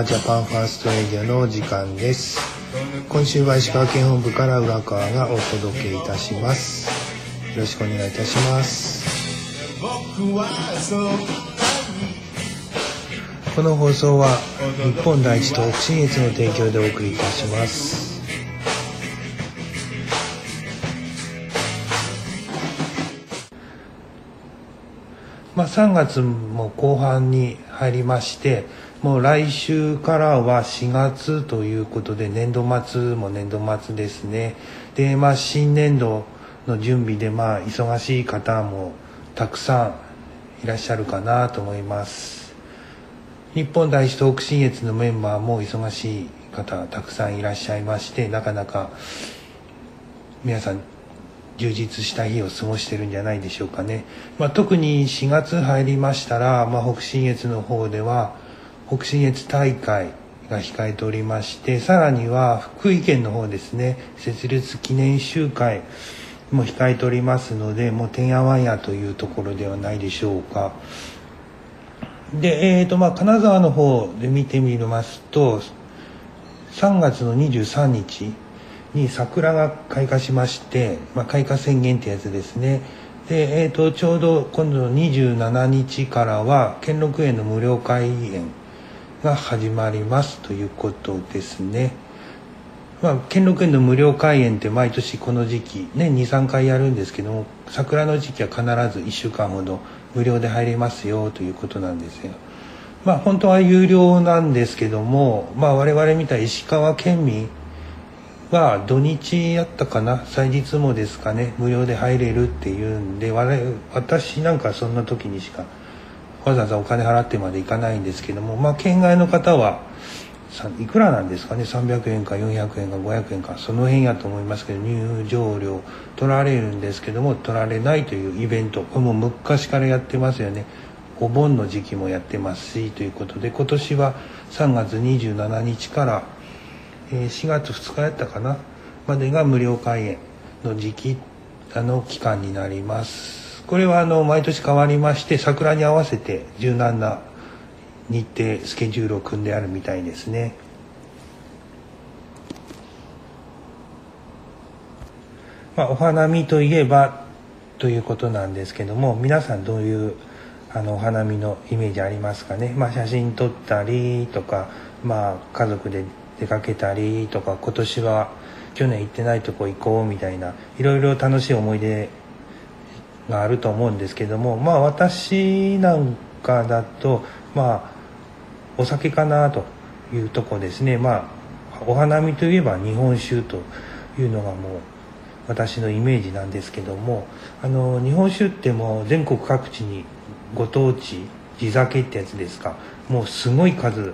はジャパンファーストエリアの時間です。今週は石川県本部から浦川がお届けいたします。よろしくお願いいたします。この放送は日本第一東北信越の提供でお送りいたします。まあ、3月も後半に入りましてもう来週からは4月ということで年度末も年度末ですね。で、まあ、新年度の準備でまあ忙しい方もたくさんいらっしゃるかなと思います。日本第一東北信越のメンバーも忙しい方たくさんいらっしゃいましてなかなか皆さん充実した日を過ごしてるんじゃないでしょうかね、まあ、特に4月入りましたら、まあ、北信越の方では北信越大会が控えておりましてさらには福井県の方ですね設立記念集会も控えておりますのでもうてんやわんやというところではないでしょうか。で、えーとまあ、金沢の方で見てみますと3月の23日に桜が開花しまして、まあ、開花宣言ってやつですね。で、えーと、ちょうど今度の27日からは兼六園の無料開園が始まりますということですね。まあ、兼六園の無料開園って毎年この時期年23回やるんですけども桜の時期は必ず1週間ほど無料で入れますよということなんですよ。まあ本当は有料なんですけども、まあ、我々みたい石川県民は土日やったかな祭日もですかね無料で入れるっていうんで私なんかそんな時にしかわざわざお金払ってまで行かないんですけどもまあ県外の方はいくらなんですかね300円か400円か500円かその辺やと思いますけど入場料取られるんですけども取られないというイベントこれも昔からやってますよね。お盆の時期もやってますしということで今年は3月27日から4月2日やったかなまでが無料開園の時期あの期間になります。これはあの毎年変わりまして桜に合わせて柔軟な日程スケジュールを組んであるみたいですね。まあ、お花見といえばということなんですけども皆さんどういうあのお花見のイメージありますかね、まあ、写真撮ったりとか、まあ、家族で出かけたりとか今年は去年行ってないとこ行こうみたいないろいろ楽しい思い出があると思うんですけどもまあ私なんかだとまあお酒かなというとこですね。まあお花見といえば日本酒というのがもう私のイメージなんですけどもあの日本酒ってもう全国各地にご当地地酒ってやつですか。もうすごい数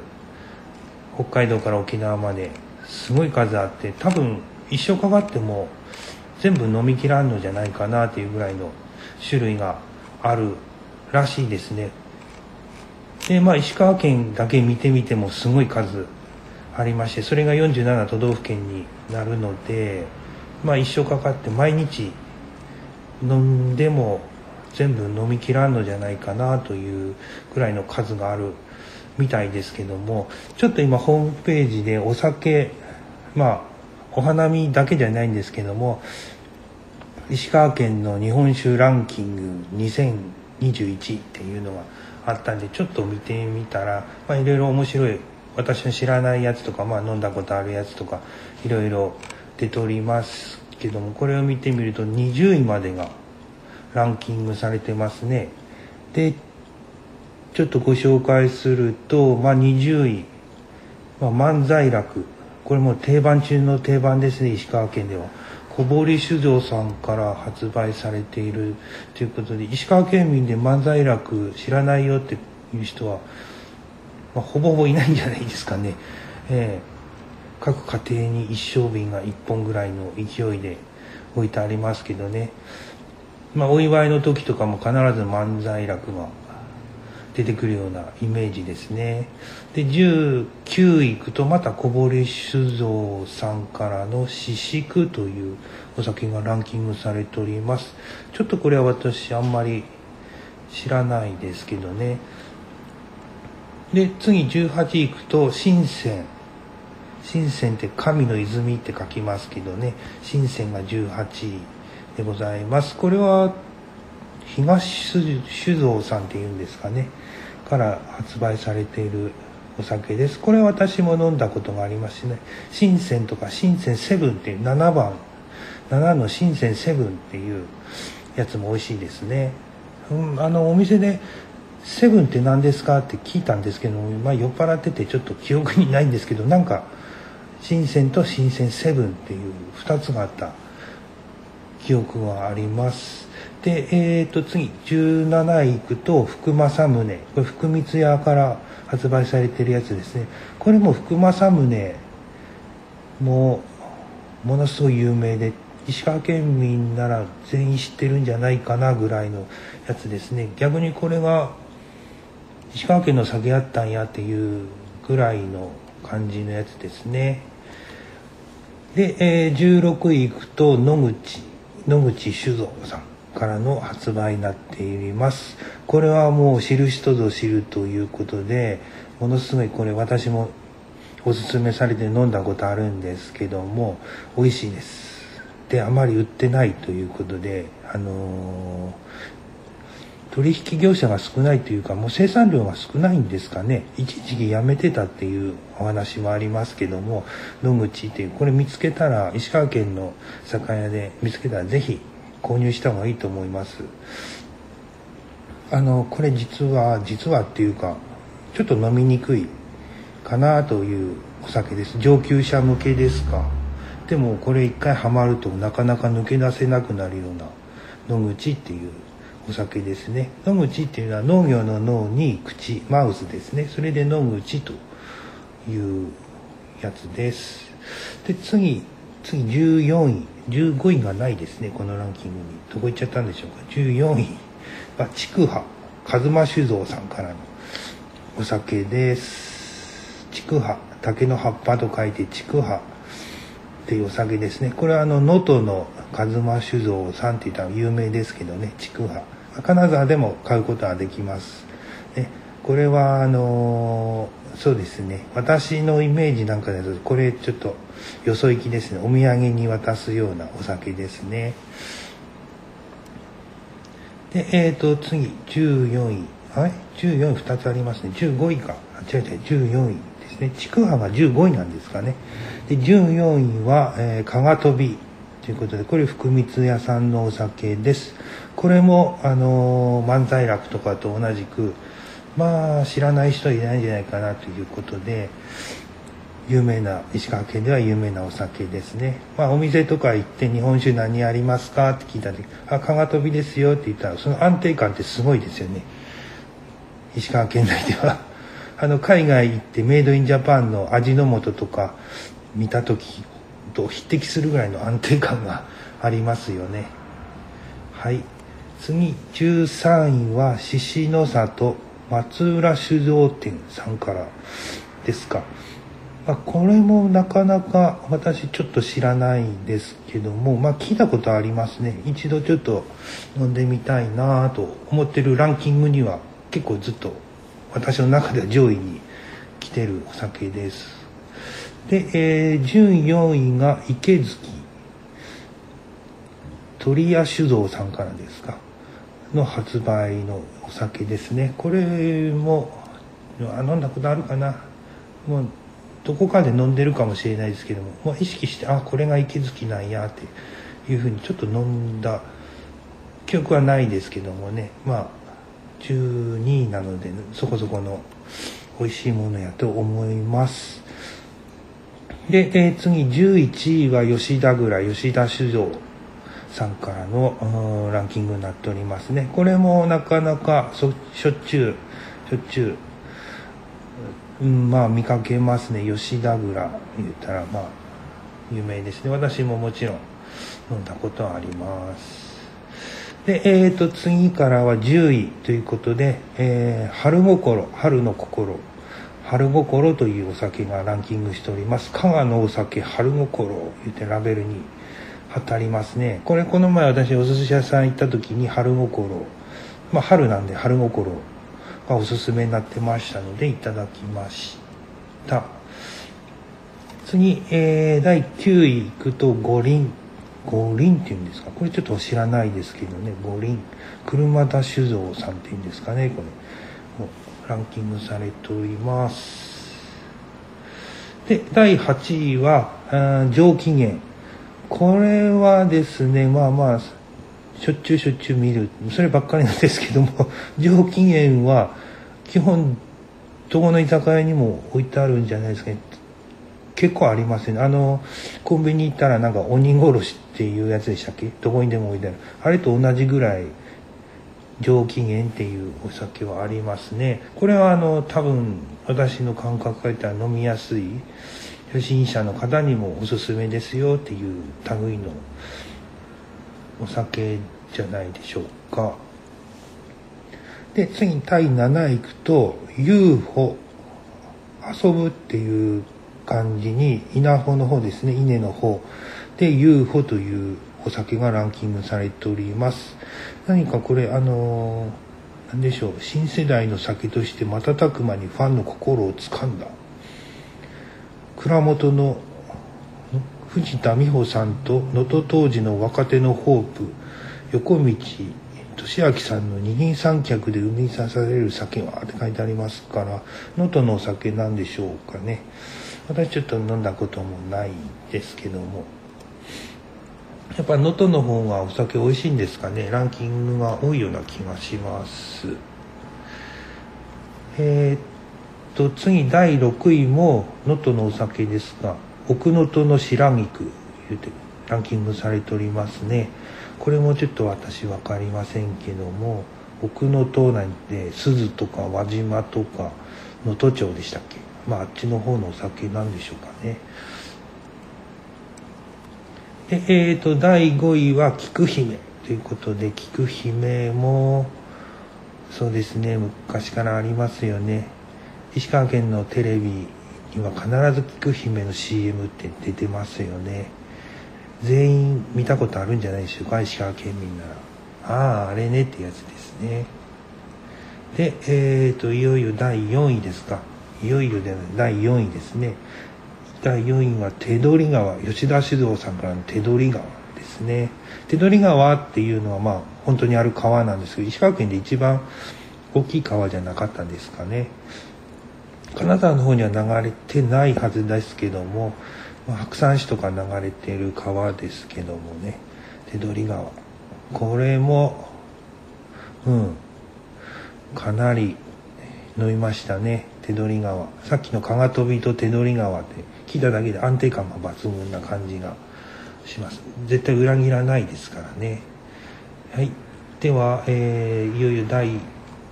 北海道から沖縄まですごい数あって多分一生かかっても全部飲みきらんのじゃないかなっていうぐらいの種類があるらしいですね。でまあ石川県だけ見てみてもすごい数ありましてそれが47都道府県になるのでまあ一生かかって毎日飲んでも全部飲みきらんのじゃないかなというぐらいの数があるみたいですけどもちょっと今ホームページでお酒まあお花見だけじゃないんですけども石川県の日本酒ランキング2021っていうのがあったんでちょっと見てみたらまあいろいろ面白い私の知らないやつとか、まあ、飲んだことあるやつとかいろいろ出ておりますけどもこれを見てみると20位までがランキングされてますね。でちょっとご紹介すると、まあ、20位、まあ、漫才楽。これも定番中の定番ですね石川県では。小堀酒造さんから発売されているということで石川県民で漫才楽知らないよっていう人は、まあ、ほぼほぼいないんじゃないですかね、えー、各家庭に一升瓶が1本ぐらいの勢いで置いてありますけどね。まあお祝いの時とかも必ず漫才楽が出てくるようなイメージですね。で19位いくとまた小堀酒造さんからの四宿というお酒がランキングされております。ちょっとこれは私あんまり知らないですけどね。で次18いくと深セン深センって神の泉って書きますけどね。深センが18位でございます。これは東酒造さんっていうんですかねから発売されているお酒です。これ私も飲んだことがありますしね。深センとか深センセブンっていう7番。7の深センセブンっていうやつも美味しいですね、うん、あのお店でセブンって何ですかって聞いたんですけどまあ酔っ払っててちょっと記憶にないんですけどなんか新鮮と新鮮セブンっていう2つがあった記憶はあります。でえ、ー、と次17位いくと福正宗。これ福光屋から発売されてるやつですね。これも福正宗もものすごい有名で石川県民なら全員知ってるんじゃないかなぐらいのやつですね。逆にこれが石川県の酒やったんやっていうぐらいの感じのやつですね。で、えー、16位いくと野口野口酒造さん。からの発売になっています。これはもう知る人ぞ知るということでものすごいこれ私もおすすめされて飲んだことあるんですけども美味しいです。であまり売ってないということであのー取引業者が少ないというかもう生産量が少ないんですかね。一時期やめてたっていうお話もありますけども野口っていうこれ見つけたら石川県の酒屋で見つけたら是非購入した方がいいと思います。あのこれ実は実はっていうかちょっと飲みにくいかなというお酒です。上級者向けですか。でもこれ一回ハマるとなかなか抜け出せなくなるような野口っていうお酒ですね。野口っていうのは農業の脳に口マウスですね。それで野口というやつです。で次次14位15位がないですねこのランキングに。どこ行っちゃったんでしょうか。14位。は。筑波和馬酒造さんからの。お酒です。筑波竹の葉っぱと書いて筑波っていうお酒ですね。これはあの能登の和馬酒造さんって言ったら有名ですけどね筑波金沢でも買うことはできます。ね、これはあのそうですね。私のイメージなんかだとこれちょっとよそ行きですね。お土産に渡すようなお酒ですね。でえっ、ー、と次14位。はい14位2つありますね。15位か。あ違う違う14位ですね。ちくわが15位なんですかね。で14位は、えー、かがとび。ということでこれ福光屋さんのお酒です。これもあの漫才楽とかと同じくまあ知らない人はいないんじゃないかなということで有名な石川県では有名なお酒ですね。まあお店とか行って日本酒何ありますかって聞いた時「あかがとびですよ」って言ったらその安定感ってすごいですよね。石川県内では。あの海外行ってメイドインジャパンの味の素とか見た時と匹敵するぐらいの安定感がありますよね。はい。次13位は獅子の里松浦酒造店さんからですか、あ、これもなかなか私ちょっと知らないんですけどもまあ聞いたことありますね。一度ちょっと飲んでみたいなと思ってるランキングには結構ずっと私の中では上位に来てるお酒です。で、えー、14位が池月。鳥屋酒造さんからですか。の発売のお酒ですね。これも飲んだことあるかな。もうどこかで飲んでるかもしれないですけども、もう意識してあこれが池月なんやっていうふうにちょっと飲んだ記憶はないですけどもねまあ12位なのでそこそこの美味しいものやと思います。で、えー、次11位は吉田蔵吉田酒造さんからのランキングになっておりますね。これもなかなかしょっちゅうしょっちゅう、うん、まあ見かけますね。吉田蔵言ったらまあ有名ですね。私ももちろん飲んだことはあります。でえーと次からは10位ということで「えー、春心春の心」春心というお酒がランキングしております。加賀のお酒春心言ってラベルに貼ってありますね。これこの前私お寿司屋さん行った時に春心。まあ春なんで春心。がおすすめになってましたのでいただきました。次、えー、第9位いくと五輪。五輪っていうんですか？これちょっと知らないですけどね。五輪。車田酒造さんっていうんですかねこれ。ランキングされております。で第8位は上機嫌。これはですねまあまあしょっちゅうしょっちゅう見る。そればっかりなんですけども上機嫌は基本どこの居酒屋にも置いてあるんじゃないですかね。結構ありますねあのコンビニ行ったらなんか鬼殺しっていうやつでしたっけ？どこにでも置いてある。あれと同じぐらい上機嫌っていうお酒はありますね。これはあの多分私の感覚から言ったら飲みやすい初心者の方にもおすすめですよっていう類のお酒じゃないでしょうか。で次に第7位行くと UFO 遊ぶっていう感じに稲穂の方ですね。稲の方。で UFO というお酒がランキングされております。何かこれあの何でしょう。新世代の酒として瞬く間にファンの心をつかんだ。蔵元の藤田美穂さんと能登当時の若手のホープ横道俊明さんの二人三脚で生み出される酒はって書いてありますから能登のお酒なんでしょうかね。私ちょっと飲んだこともないですけども。やっぱ能登の方がお酒美味しいんですかね。ランキングが多いような気がします。えー、っと次第6位も能登のお酒ですが奥能登の白菊言うてランキングされておりますね。これもちょっと私分かりませんけども奥能登なんて鈴とか輪島とか能登町でしたっけ？まああっちの方のお酒なんでしょうかね。でえっ、ー、と第5位は菊姫ということで菊姫もそうですね昔からありますよね。石川県のテレビ今必ず菊姫の CM って出てますよね。全員見たことあるんじゃないでしょう。か石川県民なら。あああれねってやつですね。でえっ、ー、といよいよ第4位ですか。いよいよで第4位ですね。第4位は手取川。吉田酒造さんからの手取川ですね。手取川っていうのはまあ本当にある川なんですけど石川県で一番大きい川じゃなかったんですかね。金沢の方には流れてないはずですけども、まあ、白山市とか流れてる川ですけどもね。手取川。これもうん。かなり飲みましたね。手取川。さっきの加賀飛びと手取川って聞いただけで安定感が抜群な感じがします。絶対裏切らないですからね。はい。では、えー、いよいよ第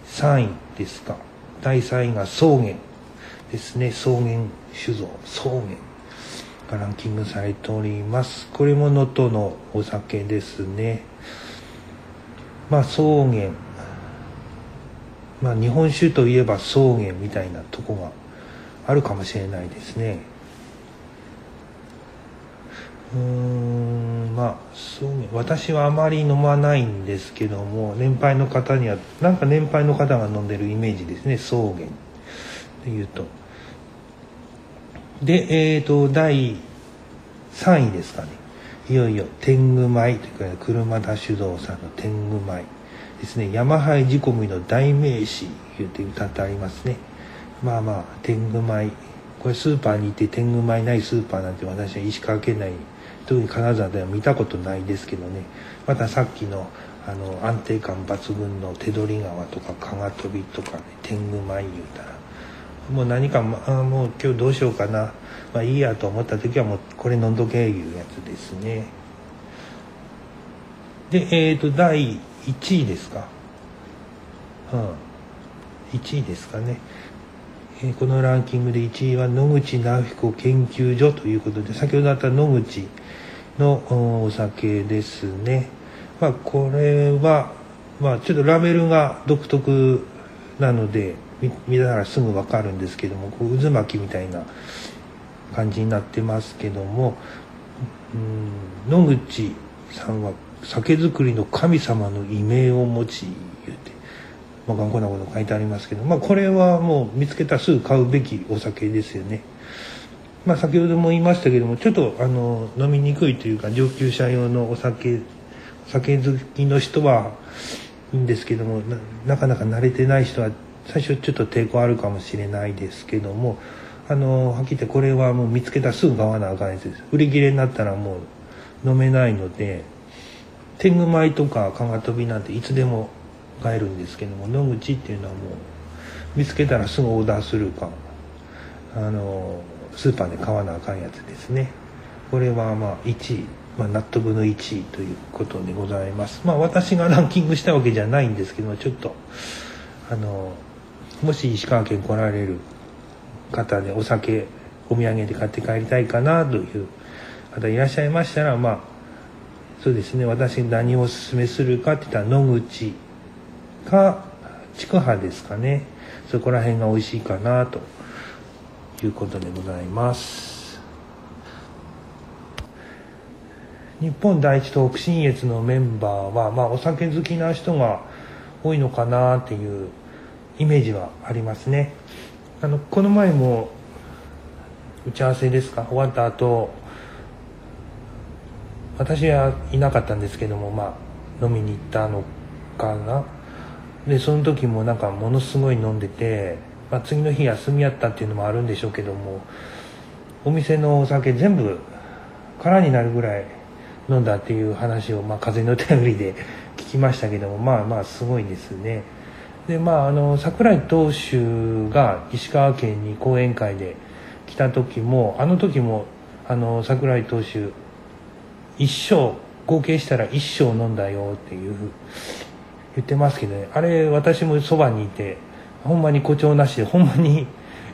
3位ですか。第3位が草原ですね草原酒造草原がランキングされております。これも能登のお酒ですね。まあ草原。まあ日本酒といえば草原みたいなとこがあるかもしれないですね。うーんまあそう私はあまり飲まないんですけども年配の方にはなんか年配の方が飲んでるイメージですね草原。でいうと。で、え、ー、と、第3位ですかね。いよいよ天狗舞というか、車田酒造さんの天狗舞ですね。山灰仕込みの代名詞言って歌ってありますね。まあまあ、天狗舞。これスーパーに行って天狗舞ないスーパーなんて私は石川県内、特に金沢では見たことないですけどね。またさっきのあの安定感抜群の手取川とか加賀飛びとかね、天狗舞言うたら、もう何かあもう今日どうしようかな。まあいいやと思った時はもうこれ飲んどけいうやつですね。でえっ、ー、と第1位ですか。うん。1位ですかね、えー、このランキングで1位は野口直彦研究所ということで先ほどあった野口のお酒ですね。まあこれはまあちょっとラベルが独特なので見たらすぐ分かるんですけどもこう渦巻きみたいな感じになってますけどもうん野口さんは酒造りの神様の異名を持ち言うてまあ、頑固なこと書いてありますけど、まあ、これはもう見つけたらすぐ買うべきお酒ですよね。まあ、先ほども言いましたけどもちょっとあの飲みにくいというか上級者用のお酒酒好きの人はいいんですけどもなかなか慣れてない人は最初ちょっと抵抗あるかもしれないですけどもあのはっきり言ってこれはもう見つけたらすぐ買わなあかんやつです。売り切れになったらもう飲めないので天狗米とかかが飛びなんていつでも買えるんですけども野口っていうのはもう見つけたらすぐオーダーするかあのスーパーで買わなあかんやつですね。これはまあ1位、まあ、納得の1位ということでございます。まあ私がランキングしたわけじゃないんですけどもちょっとあのもし石川県来られる方でお酒お土産で買って帰りたいかなという方いらっしゃいましたらまあそうですね私何をおすすめするかって言ったら野口か筑波ですかね。そこら辺が美味しいかなということでございます。日本第一東北信越のメンバーは、まあ、お酒好きな人が多いのかなっていうイメージはありますね。あのこの前も打ち合わせですか？終わった後私はいなかったんですけどもまあ飲みに行ったのかな？でその時もなんかものすごい飲んでて、まあ、次の日休みやったっていうのもあるんでしょうけどもお店のお酒全部空になるぐらい飲んだっていう話を、まあ、風の便りで聞きましたけどもまあまあすごいですね。でまああの櫻井投手が石川県に講演会で来た時もあの時もあの櫻井投手一生合計したら一生飲んだよっていう言ってますけどね。あれ私もそばにいてほんまに誇張なしでほんまに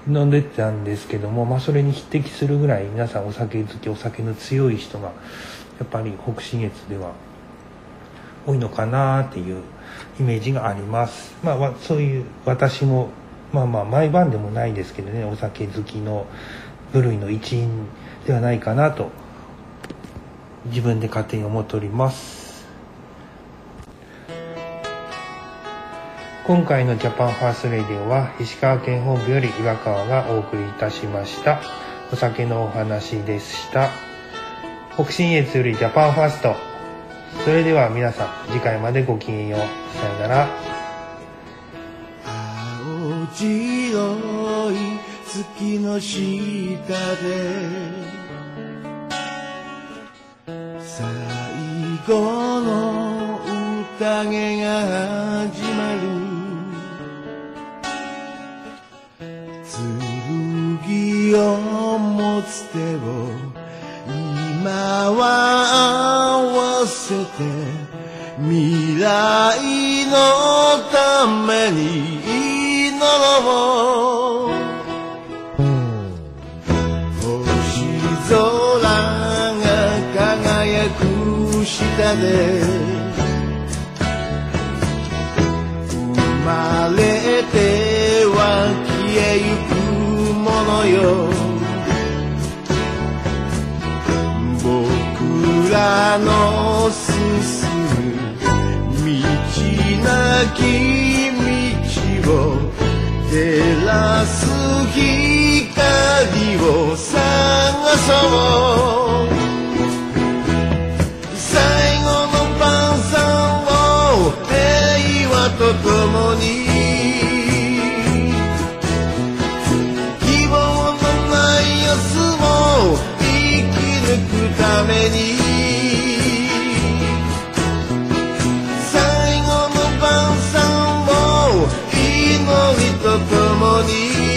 飲んでたんですけども、まあ、それに匹敵するぐらい皆さんお酒好きお酒の強い人がやっぱり北信越では多いのかなっていうイメージがあります。まあそういう私もまあまあ毎晩でもないですけどねお酒好きの部類の一員ではないかなと自分で勝手に思っております。今回のジャパンファーストレディオは石川県本部より岩川がお送りいたしました。お酒のお話でした。北信越よりジャパンファースト。それでは皆さん次回までごきげんよう。さよなら。青白い月の下で最後の宴が始まる。剣を持つ手を来のために祈ろう。星空が輝く下でき道を照らす光を探そう。最後の晩餐を平和と共に。希望のない明日を生き抜くために。祈り